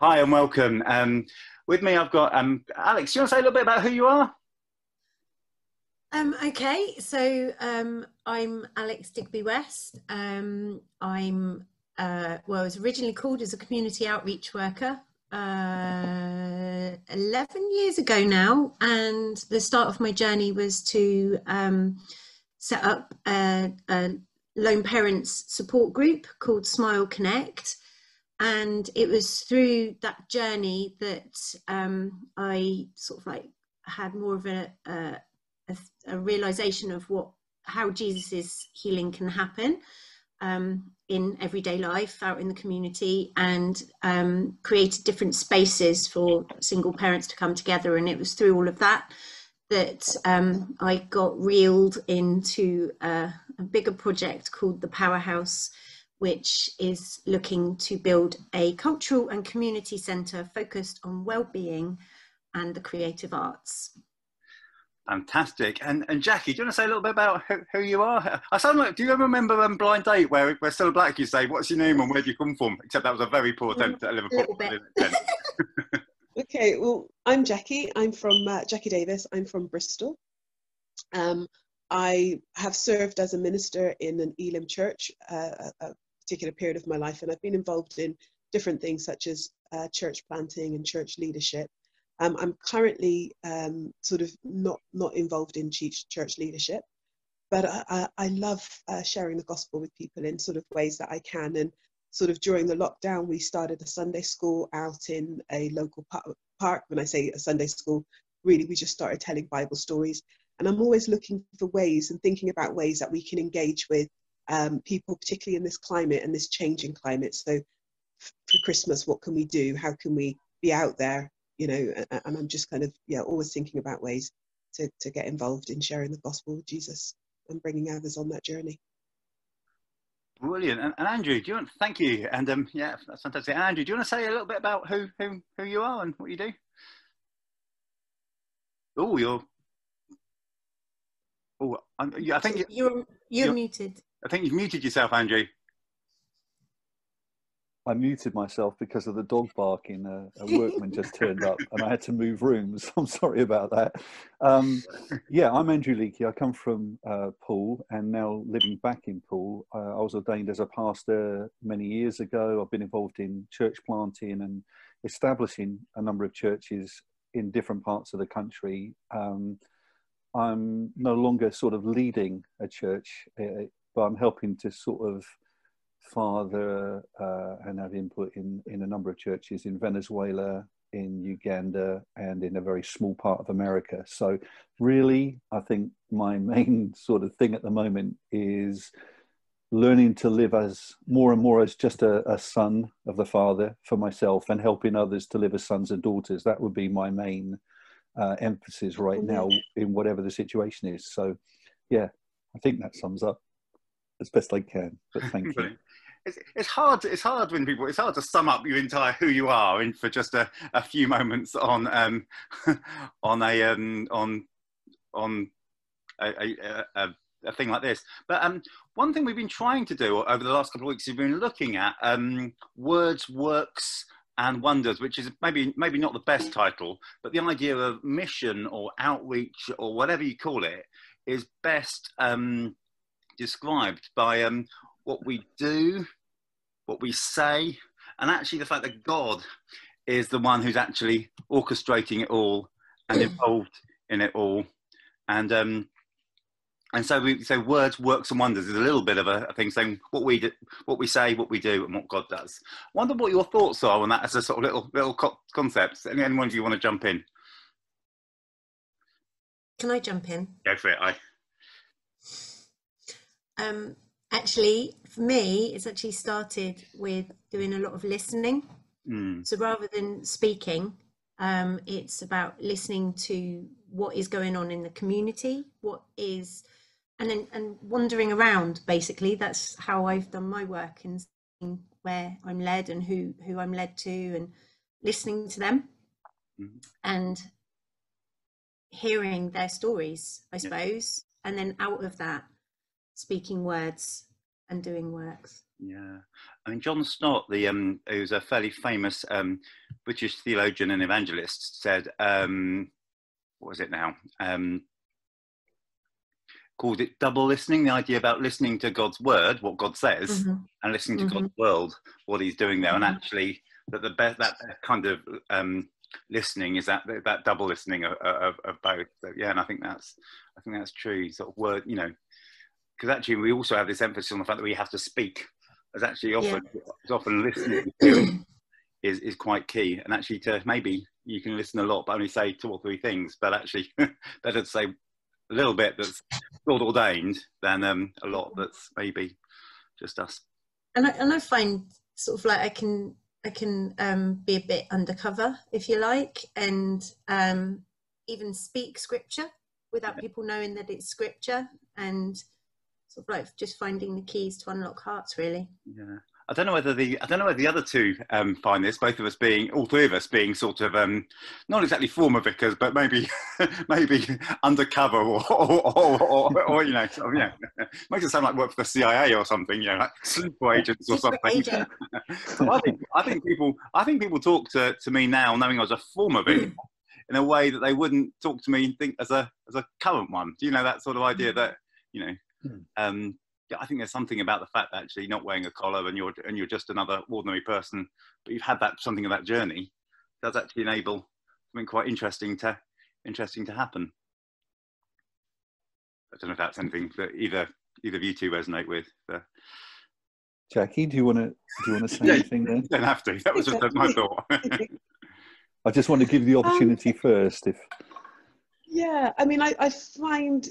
Hi and welcome. Um, with me, I've got um, Alix. Do you want to say a little bit about who you are? Um, okay, so um, I'm Alix Digby West. Um, I'm uh, well, I was originally called as a community outreach worker uh, 11 years ago now, and the start of my journey was to um, set up a, a lone parents support group called Smile Connect. And it was through that journey that um, I sort of like had more of a, a, a, realization of what how Jesus's healing can happen um, in everyday life out in the community and um, created different spaces for single parents to come together. And it was through all of that that um, I got reeled into a, a, bigger project called the Powerhouse, which is looking to build a cultural and community centre focused on well-being and the creative arts. Fantastic. And and Jackie, do you want to say a little bit about who, who you are? I sound like, do you ever remember um, Blind Date where, where Cilla Black you say, what's your name and where do you come from? Except that was a very poor attempt at Liverpool. okay, well, I'm Jackie. I'm from uh, Jackie Davies. I'm from Bristol. Um, I have served as a minister in an Elim church uh, a, a particular period of my life, and I've been involved in different things such as uh, church planting and church leadership. Um, I'm currently um, sort of not not involved in church leadership, but I, I love uh, sharing the gospel with people in sort of ways that I can. And sort of during the lockdown, we started a Sunday school out in a local park. When I say a Sunday school, really we just started telling Bible stories. And I'm always looking for ways and thinking about ways that we can engage with um, people, particularly in this climate and this changing climate. So for Christmas, what can we do? How can we be out there you know, and I'm just kind of, yeah, always thinking about ways to, to get involved in sharing the gospel with Jesus and bringing others on that journey. Brilliant. And, and Andrew, do you want, thank you. And um, yeah, that's fantastic. And Andrew, do you want to say a little bit about who, who, who you are and what you do? Oh, you're, oh, I think you're, you're, you're muted. I think you've muted yourself, Andrew. I muted myself because of the dog barking. A, a workman just turned up and I had to move rooms. I'm sorry about that. Um, yeah, I'm Andrew Leakey. I come from uh, Poole and now living back in Poole. Uh, I was ordained as a pastor many years ago. I've been involved in church planting and establishing a number of churches in different parts of the country. Um, I'm no longer sort of leading a church, uh, but I'm helping to sort of father uh, and have input in, in a number of churches in Venezuela, in Uganda, and in a very small part of America. So, really, I think my main sort of thing at the moment is learning to live as more and more as just a, a son of the Father for myself and helping others to live as sons and daughters. That would be my main uh, emphasis right now in whatever the situation is. So, yeah, I think that sums up as best I can. But thank you it's, it's hard. It's hard when people. It's hard to sum up your entire who you are in for just a, a few moments on um, on a um, on on a, a, a, a, thing like this. But um, one thing we've been trying to do over the last couple of weeks, we've been looking at um, words, works, and wonders, which is maybe maybe not the best title, but the idea of mission or outreach or whatever you call it is best um, described by um, what we do, what we say, and actually the fact that God is the one who's actually orchestrating it all and involved in it all. And um, and so we say words, works, and wonders is a little bit of a, a, thing saying what we do, what we say, what we do, and what God does. Wonder what your thoughts are on that as a sort of little little co- concepts. Anyone of you want to jump in? Can I jump in? Go for it. I. Um, actually for me it's actually started with doing a lot of listening mm. so rather than speaking um, it's about listening to what is going on in the community what is and then and wandering around basically that's how i've done my work and seeing where i'm led and who who i'm led to and listening to them mm. and hearing their stories i suppose yeah. and then out of that speaking words and doing works. Yeah, I mean, John Stott, the um, who's a fairly famous um, British theologian and evangelist, said, um, "What was it now?" Um, called it double listening. The idea about listening to God's word, what God says, Mhm. and listening to Mhm. God's world, what He's doing there, and Mhm. actually that the best that kind of um, listening is that that double listening of, of, of both. So, yeah, and I think that's I think that's true. Sort of word, you know, because actually we also have this emphasis on the fact that we have to speak. As actually often, as often listening is is quite key, and actually to maybe you can listen a lot, but only say two or three things. But actually, better to say a little bit that's God ordained than um, a lot that's maybe just us. and I, and I find sort of like I can I can um, be a bit undercover if you like, and um, even speak scripture without people knowing that it's scripture, and sort of like just finding the keys to unlock hearts. Really, Yeah. I don't know whether the I don't know whether the other two um, find this. Both of us being, all three of us being sort of um, not exactly former vicars, but maybe maybe undercover or or, or, or, or you know, sort of, know, makes it sound like work for the CIA or something. You know, like sleeper agents or something. agent. so I think I think people I think people talk to, to me now, knowing I was a former vicar, in a way that they wouldn't talk to me and think as a as a current one. Do you know that sort of idea that you know? Hmm. Um, yeah, I think there's something about the fact that actually not wearing a collar and you're and you're just another ordinary person, but you've had that something of that journey does actually enable something quite interesting to interesting to happen. I don't know if that's anything that either either of you two resonate with. But Jackie, do you want to do you want to say Yeah. anything then? you don't have to. That was just my thought. I just want to give you the opportunity first. If Yeah, I mean, I, I find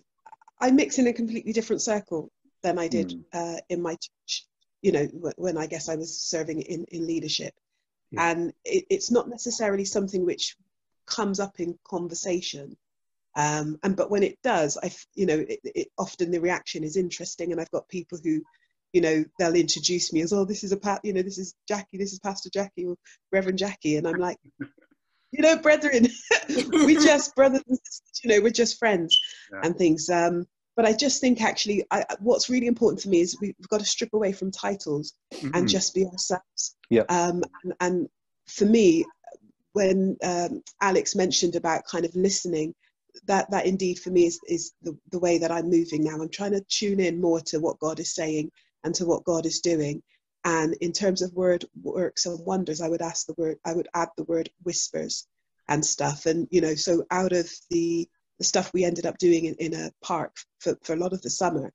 I mix in a completely different circle than I did Mm. uh, in my church. You know, when I guess I was serving in in leadership, Yeah. and it, it's not necessarily something which comes up in conversation. Um, and but when it does, I, you know, it, it, often the reaction is interesting, and I've got people who, you know, they'll introduce me as, oh, this is a pat, you know, this is Jackie, this is Pastor Jackie or Reverend Jackie, and I'm like, you know, brethren, we just brothers and sisters, you know, we're just friends Yeah. and things. Um, but I just think actually, I, what's really important for me is we've got to strip away from titles and Mhm. just be ourselves. Yeah. Um, and, and for me, when um, Alix mentioned about kind of listening, that that indeed for me is is the, the way that I'm moving now. I'm trying to tune in more to what God is saying and to what God is doing. And in terms of word works and wonders, I would ask the word, I would add the word whispers and stuff. And you know, so out of the the stuff we ended up doing in, in a park for, for a lot of the summer,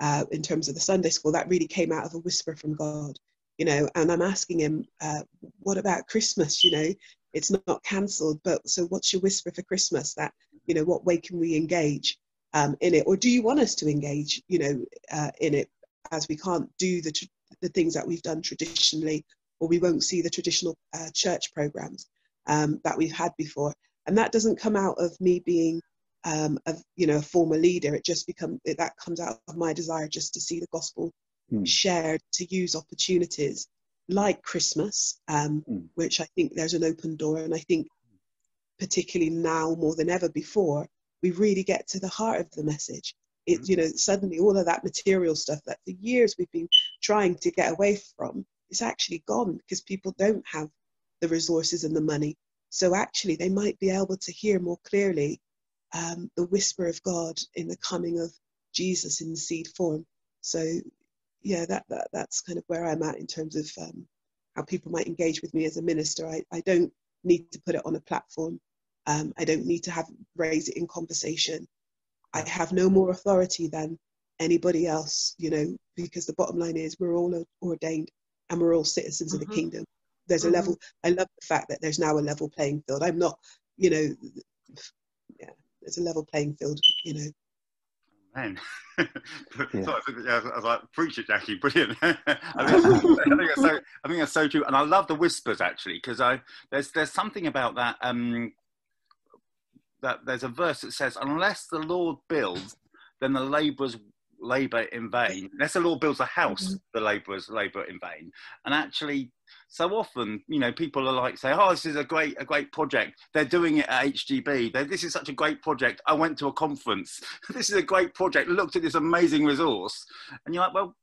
uh, in terms of the Sunday school, that really came out of a whisper from God, you know. And I'm asking him, uh, what about Christmas? You know, it's not, cancelled, but so what's your whisper for Christmas? That you know, what way can we engage um, in it, or do you want us to engage, you know, uh, in it, as we can't do the tr- the things that we've done traditionally, or we won't see the traditional uh, church programs um, that we've had before, and that doesn't come out of me being um, a you know a former leader. It just become it, that comes out of my desire just to see the gospel Hmm. shared, to use opportunities like Christmas, um, Hmm. which I think there's an open door, and I think particularly now more than ever before, we really get to the heart of the message. It you know suddenly all of that material stuff that for years we've been trying to get away from is actually gone because people don't have the resources and the money. So actually, they might be able to hear more clearly um, the whisper of God in the coming of Jesus in seed form. So, yeah, that, that that's kind of where I'm at in terms of um, how people might engage with me as a minister. I, I don't need to put it on a platform. Um, I don't need to have raise it in conversation. I have no more authority than anybody else, you know, because the bottom line is we're all ordained and we're all citizens of Mhm. the kingdom. There's a Mhm. level. I love the fact that there's now a level playing field. I'm not, you know, yeah, there's a level playing field, you know. Man. Yeah. Sorry, yeah, I was like, preach it, Jackie, brilliant. I, think, I, think that's so, I think that's so true, and I love the whispers actually because I there's there's something about that. Um, that there's a verse that says, "Unless the Lord builds, then the labourers labour in vain. Unless the Lord builds a house, the labourers labour in vain." And actually, so often, you know, people are like, say, "Oh, this is a great a great project. They're doing it at HTB. They're, this is such a great project. I went to a conference. this is a great project. Looked at this amazing resource." And you're like, "Well,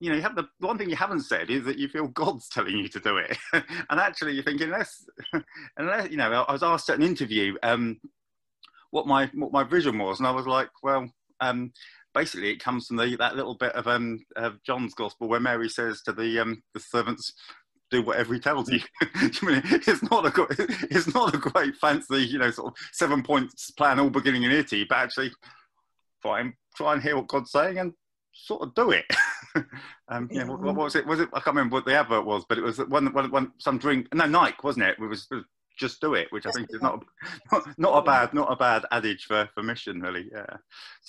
you know, you have the, the one thing you haven't said is that you feel God's telling you to do it, and actually you're thinking unless, unless you know, I was asked at an interview um, what my what my vision was, and I was like, well, um, basically it comes from the, that little bit of um, of John's Gospel where Mary says to the um, the servants, do whatever he tells you. it's not a it's not a great fancy, you know, sort of seven points plan all beginning in itty, but actually try and try and hear what God's saying and sort of do it. um, yeah, what, what, was it? Was it? I can't remember what the advert was, but it was one, one, one some drink. No, Nike, wasn't it? It was, it was just do it, which I think is not not, not a bad not a bad adage for, for mission, really. Yeah.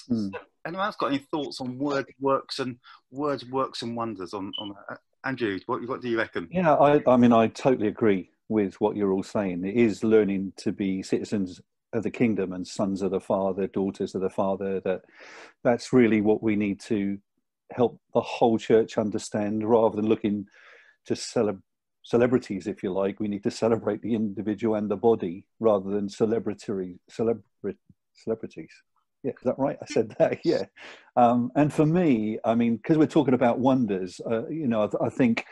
Mm. Anyone else got any thoughts on word works and words works and wonders on on that? Andrew, what what do you reckon? Yeah, I I mean I totally agree with what you're all saying. It is learning to be citizens of the kingdom and sons of the father, daughters of the father. That that's really what we need to help the whole church understand, rather than looking to celebrate celebrities, if you like. We need to celebrate the individual and the body rather than celebrity celebra- celebrities. Yeah, is that right? I said that. Yeah. Um, and for me, I mean, because we're talking about wonders, uh, you know, I, I, think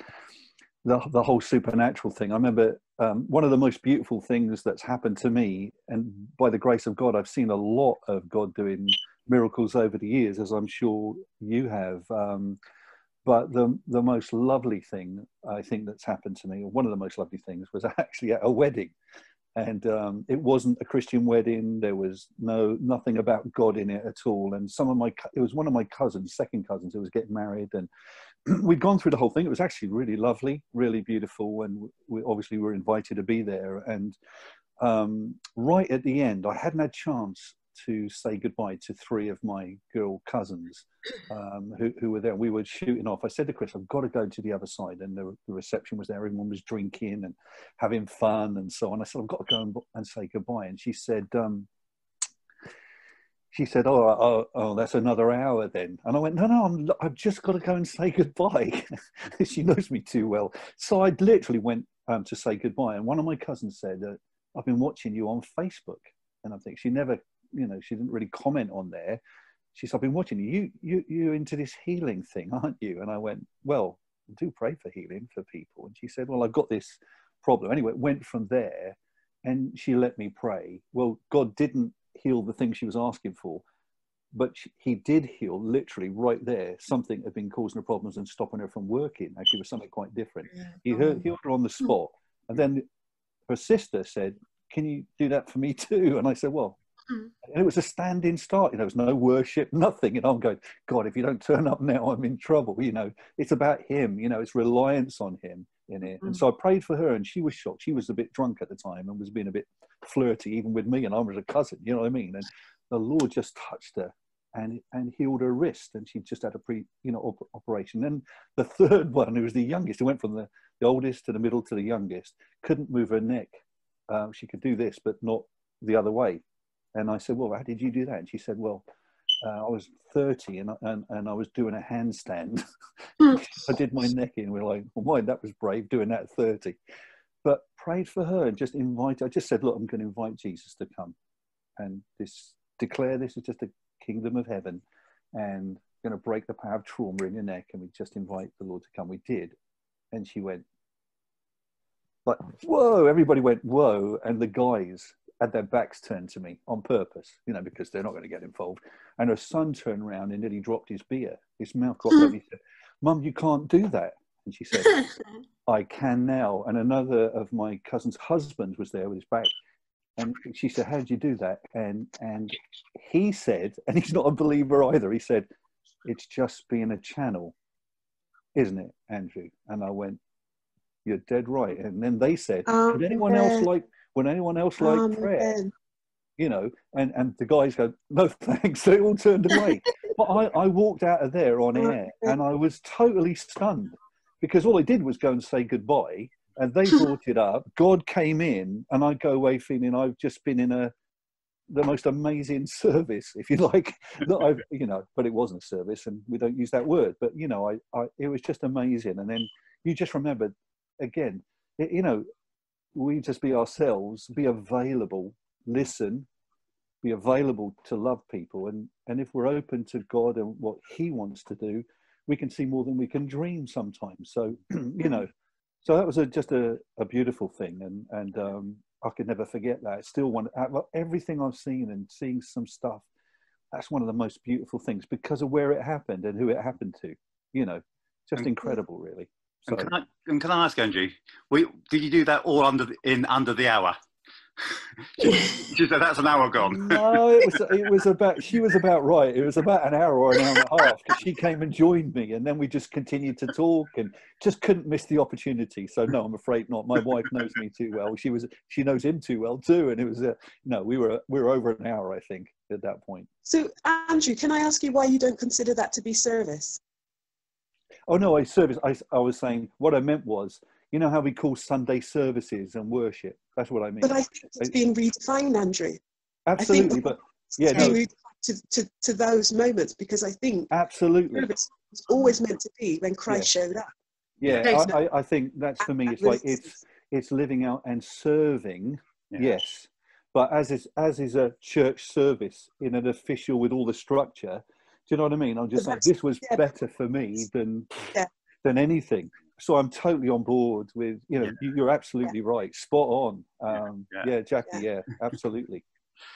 the the whole supernatural thing. I remember um, one of the most beautiful things that's happened to me, and by the grace of God, I've seen a lot of God doing miracles over the years, as I'm sure you have. Um, but the the most lovely thing I think that's happened to me, or one of the most lovely things, was actually at a wedding, and um, it wasn't a Christian wedding. There was no nothing about God in it at all. And some of my it was one of my cousins, second cousins, who was getting married, and we'd gone through the whole thing. It was actually really lovely, really beautiful, and we obviously were invited to be there. And um, right at the end, I hadn't had chance to say goodbye to three of my girl cousins um, who, who, were there. We were shooting off. I said to Chris, I've got to go to the other side. And the, the, reception was there. Everyone was drinking and having fun and so on. I said, I've got to go and, and say goodbye. And she said, um, she said, oh, oh, oh, that's another hour then. And I went, no, no, I'm, I've just got to go and say goodbye. she knows me too well. So I literally went um, to say goodbye. And one of my cousins said, uh, I've been watching you on Facebook. And I think she never you know, she didn't really comment on there. She said, I've been watching you. You, you, you're into this healing thing, aren't you? And I went, well, I do pray for healing for people. And she said, well, I've got this problem. Anyway, it went from there and she let me pray. Well, God didn't heal the thing she was asking for, but she, he did heal literally right there. Something had been causing her problems and stopping her from working. Actually, it was something quite different. He heard, healed her on the spot. And then her sister said, can you do that for me too? And I said, well, Mm. And it was a standing start. You know, there was no worship, nothing. And I'm going, God, if you don't turn up now, I'm in trouble. You know, it's about Him. You know, it's reliance on Him in it. Mm. And so I prayed for her, and she was shocked. She was a bit drunk at the time and was being a bit flirty, even with me, and I was a cousin. You know what I mean? And the Lord just touched her and and healed her wrist, and she just had a pre, you know, op- operation. And the third one, who was the youngest, who went from the, the oldest to the middle to the youngest, couldn't move her neck. Um, she could do this, but not the other way. And I said, well, how did you do that? And she said, well, uh, I was 30 and, and, and I was doing a handstand. Hmm. I did my neck in. We are like, well, my, that was brave doing that at 30. But prayed for her and just invited, I just said, look, I'm going to invite Jesus to come and this declare this is just a kingdom of heaven and going to break the power of trauma in your neck. And we just invite the Lord to come. We did. And she went, like, whoa, everybody went, whoa. And the guys had their backs turned to me on purpose, you know, because they're not going to get involved. And her son turned around and nearly dropped his beer. His mouth dropped open. He said, Mum, you can't do that. And she said, I can now. And another of my cousin's husband was there with his back. And she said, How did you do that? And and he said, and he's not a believer either, he said, It's just being a channel, isn't it, Andrew? And I went, You're dead right. And then they said, um, Would anyone else like would anyone else like um, prayer? You know, and, and the guys go, no thanks. They all turned away. but I, I walked out of there on air and I was totally stunned because all I did was go and say goodbye and they brought it up. God came in and I go away feeling I've just been in a the most amazing service, if you like, that I've, you know, but it wasn't a service and we don't use that word, but you know, I, I it was just amazing. And then you just remember again, it, you know, we just be ourselves, be available, listen, be available to love people. And, and if we're open to God and what He wants to do, we can see more than we can dream sometimes. So, you know, so that was a, just a, a beautiful thing. And, and um, I could never forget that. It's still one, everything I've seen and seeing some stuff, that's one of the most beautiful things because of where it happened and who it happened to, you know, just incredible, really. So, and, can I, and can I ask Andrew, we, did you do that all under the, in under the hour? she, she, said that's an hour gone. no, it was it was about she was about right. It was about an hour or an hour and a half because she came and joined me, and then we just continued to talk and just couldn't miss the opportunity. So no, I'm afraid not. My wife knows me too well. She was she knows him too well too, and it was a no. We were we were over an hour, I think, at that point. So Andrew, can I ask you why you don't consider that to be service? Oh no, I service. I I was saying what I meant was you know how we call Sunday services and worship. That's what I mean. But I think it's being redefined, Andrew. Absolutely, but yeah, no. To, to, to those moments because I think absolutely it's always meant to be when Christ yeah. showed up. Yeah, I, I, I, think that's for me. It's like it's it's living out and serving. Yeah. Yes, but as is as is a church service in an official with all the structure. Do you know what I mean? I'm just like this was yeah. better for me than yeah. than anything so I'm totally on board with you know yeah. you're absolutely right, spot on. Um, yeah. yeah, Jackie, yeah, absolutely.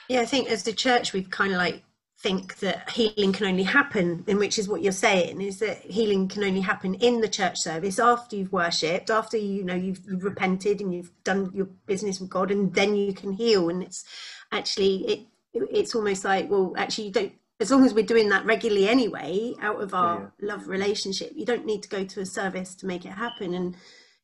Yeah, I think as the church we've kind of like think that healing can only happen, in which is what you're saying is that healing can only happen in the church service after you've worshipped, after you know you've, you've repented and you've done your business with God, and then you can heal. And it's actually it it's almost like well actually you don't as long as we're doing that regularly anyway out of our yeah. love relationship you don't need to go to a service to make it happen and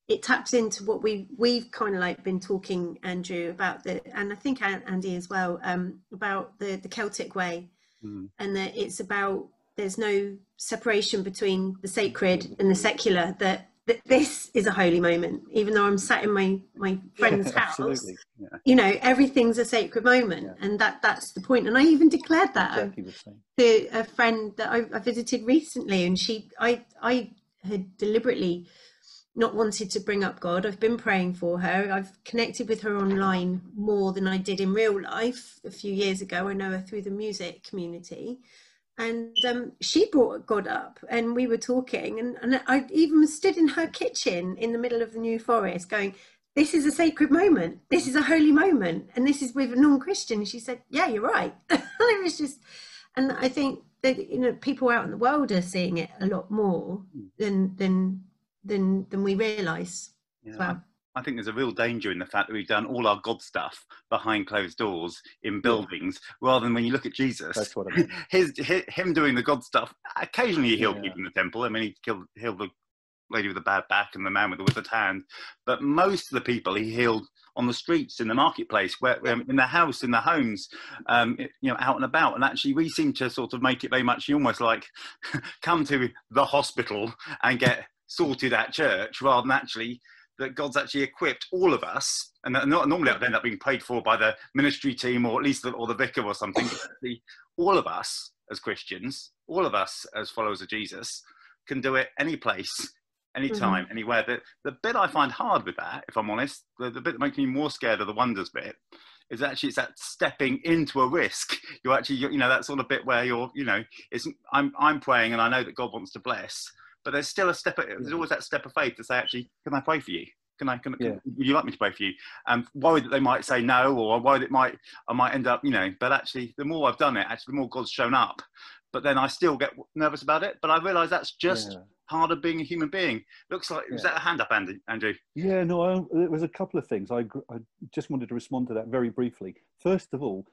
it taps into what we we've kind of like been talking andrew about the and i think andy as well um, about the the celtic way mm. and that it's about there's no separation between the sacred and the secular that this is a holy moment. Even though i'm sat in my my friend's yeah, house yeah. you know everything's a sacred moment. Yeah. and that that's the point. point and i even declared that uh, exactly to a friend that I, I, visited recently. And she i i had deliberately not wanted to bring up god. I've been praying for her. I've connected with her online more than i did in real life a few years ago. I know her through the music community and um, she brought God up, and we were talking, and, and I even stood in her kitchen in the middle of the New Forest, going, "This is a sacred moment. This is a holy moment, and this is with a non-Christian." She said, "Yeah, you're right." it was just, and I think that you know people out in the world are seeing it a lot more than than than than we realise. Yeah. Well. I think there's a real danger in the fact that we've done all our God stuff behind closed doors in buildings, rather than when you look at Jesus. That's what I mean. His, his him doing the God stuff. Occasionally, he healed yeah. people in the temple. I mean, he killed healed the lady with the bad back and the man with the withered hand. But most of the people he healed on the streets, in the marketplace, where um, in the house, in the homes, um, you know, out and about. And actually, we seem to sort of make it very much almost like come to the hospital and get sorted at church, rather than actually that God's actually equipped all of us, and that not, normally that would end up being paid for by the ministry team or at least the, or the vicar or something. all of us as Christians, all of us as followers of Jesus, can do it any place, anytime, mm-hmm. anywhere. The, the bit I find hard with that, if I'm honest, the, the bit that makes me more scared of the wonders bit, is actually it's that stepping into a risk. You're actually, you know, that sort of bit where you're, you know, it's I'm I'm praying and I know that God wants to bless, but there's still a step. Of, there's always that step of faith to say, actually, can I pray for you? Can I? Can, yeah. would you like me to pray for you? And um, worried that they might say no, or worried it might I might end up, you know. But actually, the more I've done it, actually, the more God's shown up. But then I still get nervous about it. But I realise that's just yeah. part of being a human being. Looks like yeah. was that a hand up, Andy? Andrew? Yeah, no, I, it was a couple of things. I I just wanted to respond to that very briefly. First of all,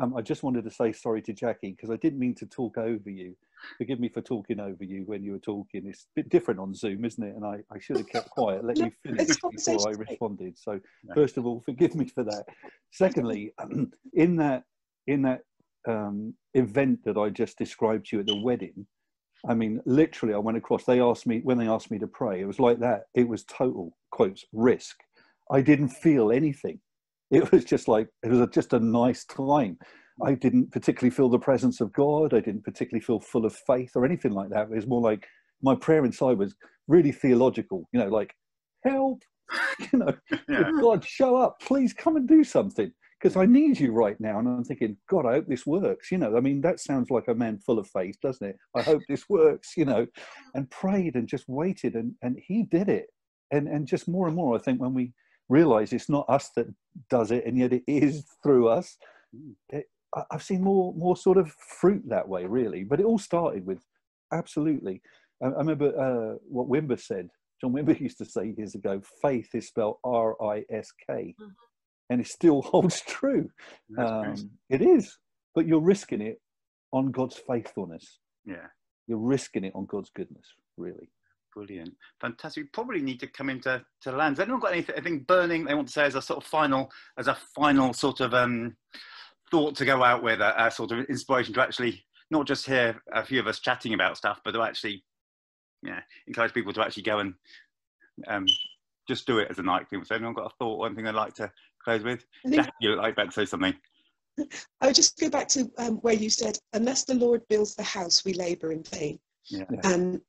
um, I just wanted to say sorry to Jackie because I didn't mean to talk over you. Forgive me for talking over you when you were talking. It's a bit different on Zoom, isn't it? And I, I should have kept quiet, let you finish before I responded. So, first of all, forgive me for that. Secondly, in that in that um, event that I just described to you at the wedding, I mean, literally, I went across. They asked me when they asked me to pray. It was like that. It was total quotes risk. I didn't feel anything it was just like it was a, just a nice time i didn't particularly feel the presence of god i didn't particularly feel full of faith or anything like that it was more like my prayer inside was really theological you know like help you know yeah. god show up please come and do something because I need you right now. And I'm thinking, God, I hope this works. You know, I mean, that sounds like a man full of faith, doesn't it? I hope this works, you know, and prayed and just waited and, and he did it. And, and just more and more, I think when we realize it's not us that does it and yet it is through us, it, I've seen more, more sort of fruit that way, really. But it all started with absolutely. I, I remember uh, what Wimber said. John Wimber used to say years ago, faith is spelled R I S K. Mm-hmm and it still holds true. Um, it is, but you're risking it on God's faithfulness. Yeah, you're risking it on God's goodness. Really. Brilliant, fantastic. We probably need to come into to land. Has anyone got anything, anything burning they want to say as a sort of final, as a final sort of um, thought to go out with, a, a sort of inspiration to actually not just hear a few of us chatting about stuff, but to actually, yeah, encourage people to actually go and um, just do it as a night thing. So, anyone got a thought or anything they'd like to close with? Jack, you look like about to say something. I would just go back to um, where you said, unless the Lord builds the house, we labour in vain. Yeah. And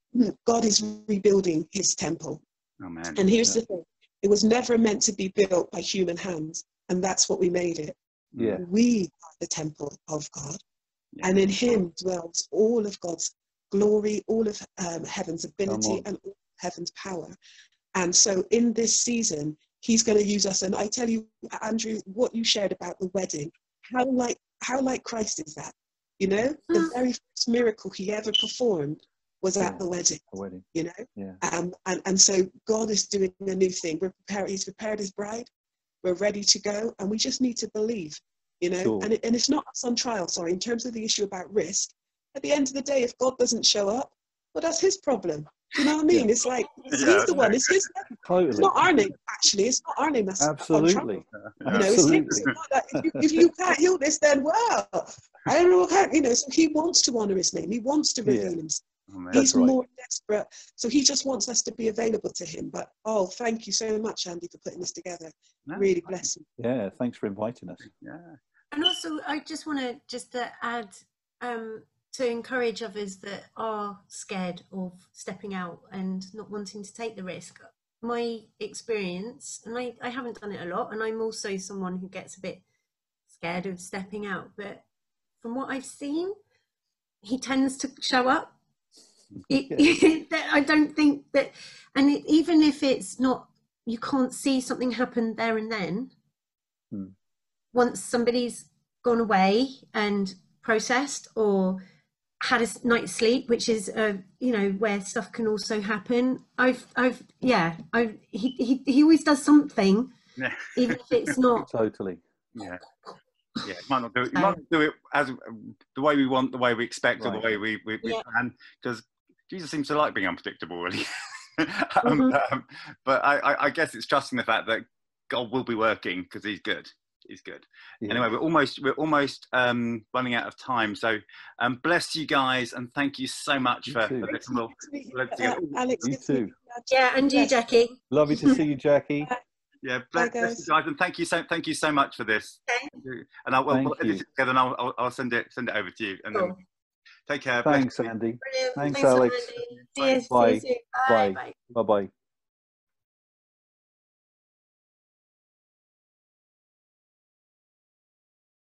God is rebuilding his temple. Amen. And here's yeah. the thing it was never meant to be built by human hands, and that's what we made it. Yeah. We are the temple of God, yeah. and in him dwells all of God's glory, all of um, heaven's ability, and all heaven's power. And so in this season, he's going to use us. And I tell you, Andrew, what you shared about the wedding, how like how like Christ is that? You know, the mm. very first miracle he ever performed was at the wedding. The wedding. You know? Yeah. Um, and, and so God is doing a new thing. We're prepared, he's prepared his bride. We're ready to go. And we just need to believe, you know, sure. and, it, and it's not us on trial, sorry, in terms of the issue about risk. At the end of the day, if God doesn't show up, well, that's his problem. You know what I mean? Yeah. It's like it's, yeah, he's the one. It's his name. Totally. It's not our name, actually. It's not our name. That's absolutely. You know, Absolutely. It's if, you, if, you, can't heal this, then well, I don't know what kind. You know, so he wants to honor his name. He wants to reveal yeah. himself. Oh, He's right. more desperate, so he just wants us to be available to him. But oh, thank you so much, Andy, for putting this together. No, really bless him. Yeah, thanks for inviting us. Yeah, and also I just want to just to add um, to encourage others that are scared of stepping out and not wanting to take the risk. My experience, and I, I haven't done it a lot, and I'm also someone who gets a bit scared of stepping out, but from what I've seen, he tends to show up. It, I don't think that, and it, even if it's not, you can't see something happen there and then. Hmm. Once somebody's gone away and processed or had a night's sleep, which is uh, you know where stuff can also happen. I've I've yeah I he, he he always does something, even if it's not totally. Yeah. Yeah, might not do it. might not do it as the way we want, the way we expect, right. or the way we, we, we yeah. plan. Because Jesus seems to like being unpredictable, really. um, mm-hmm. um, but I, I, I guess it's trusting the fact that God will be working because He's good He's good. Yeah. Anyway, we're almost we're almost um, running out of time. So um, bless you guys and thank you so much for, for this. We'll, uh, Alix, you too. Yeah, and you, Jackie. Lovely to see you, Jackie. Yeah, bless, Bye, bless you guys, and thank you so thank you so much for this. Okay. And I'll, we'll, we'll edit it together, and I'll, I'll, I'll, send it send it over to you. And cool. then take care. Thanks, Andy. Thanks, Thanks Alix. Andy. Bye. Bye. Bye. Bye. Bye.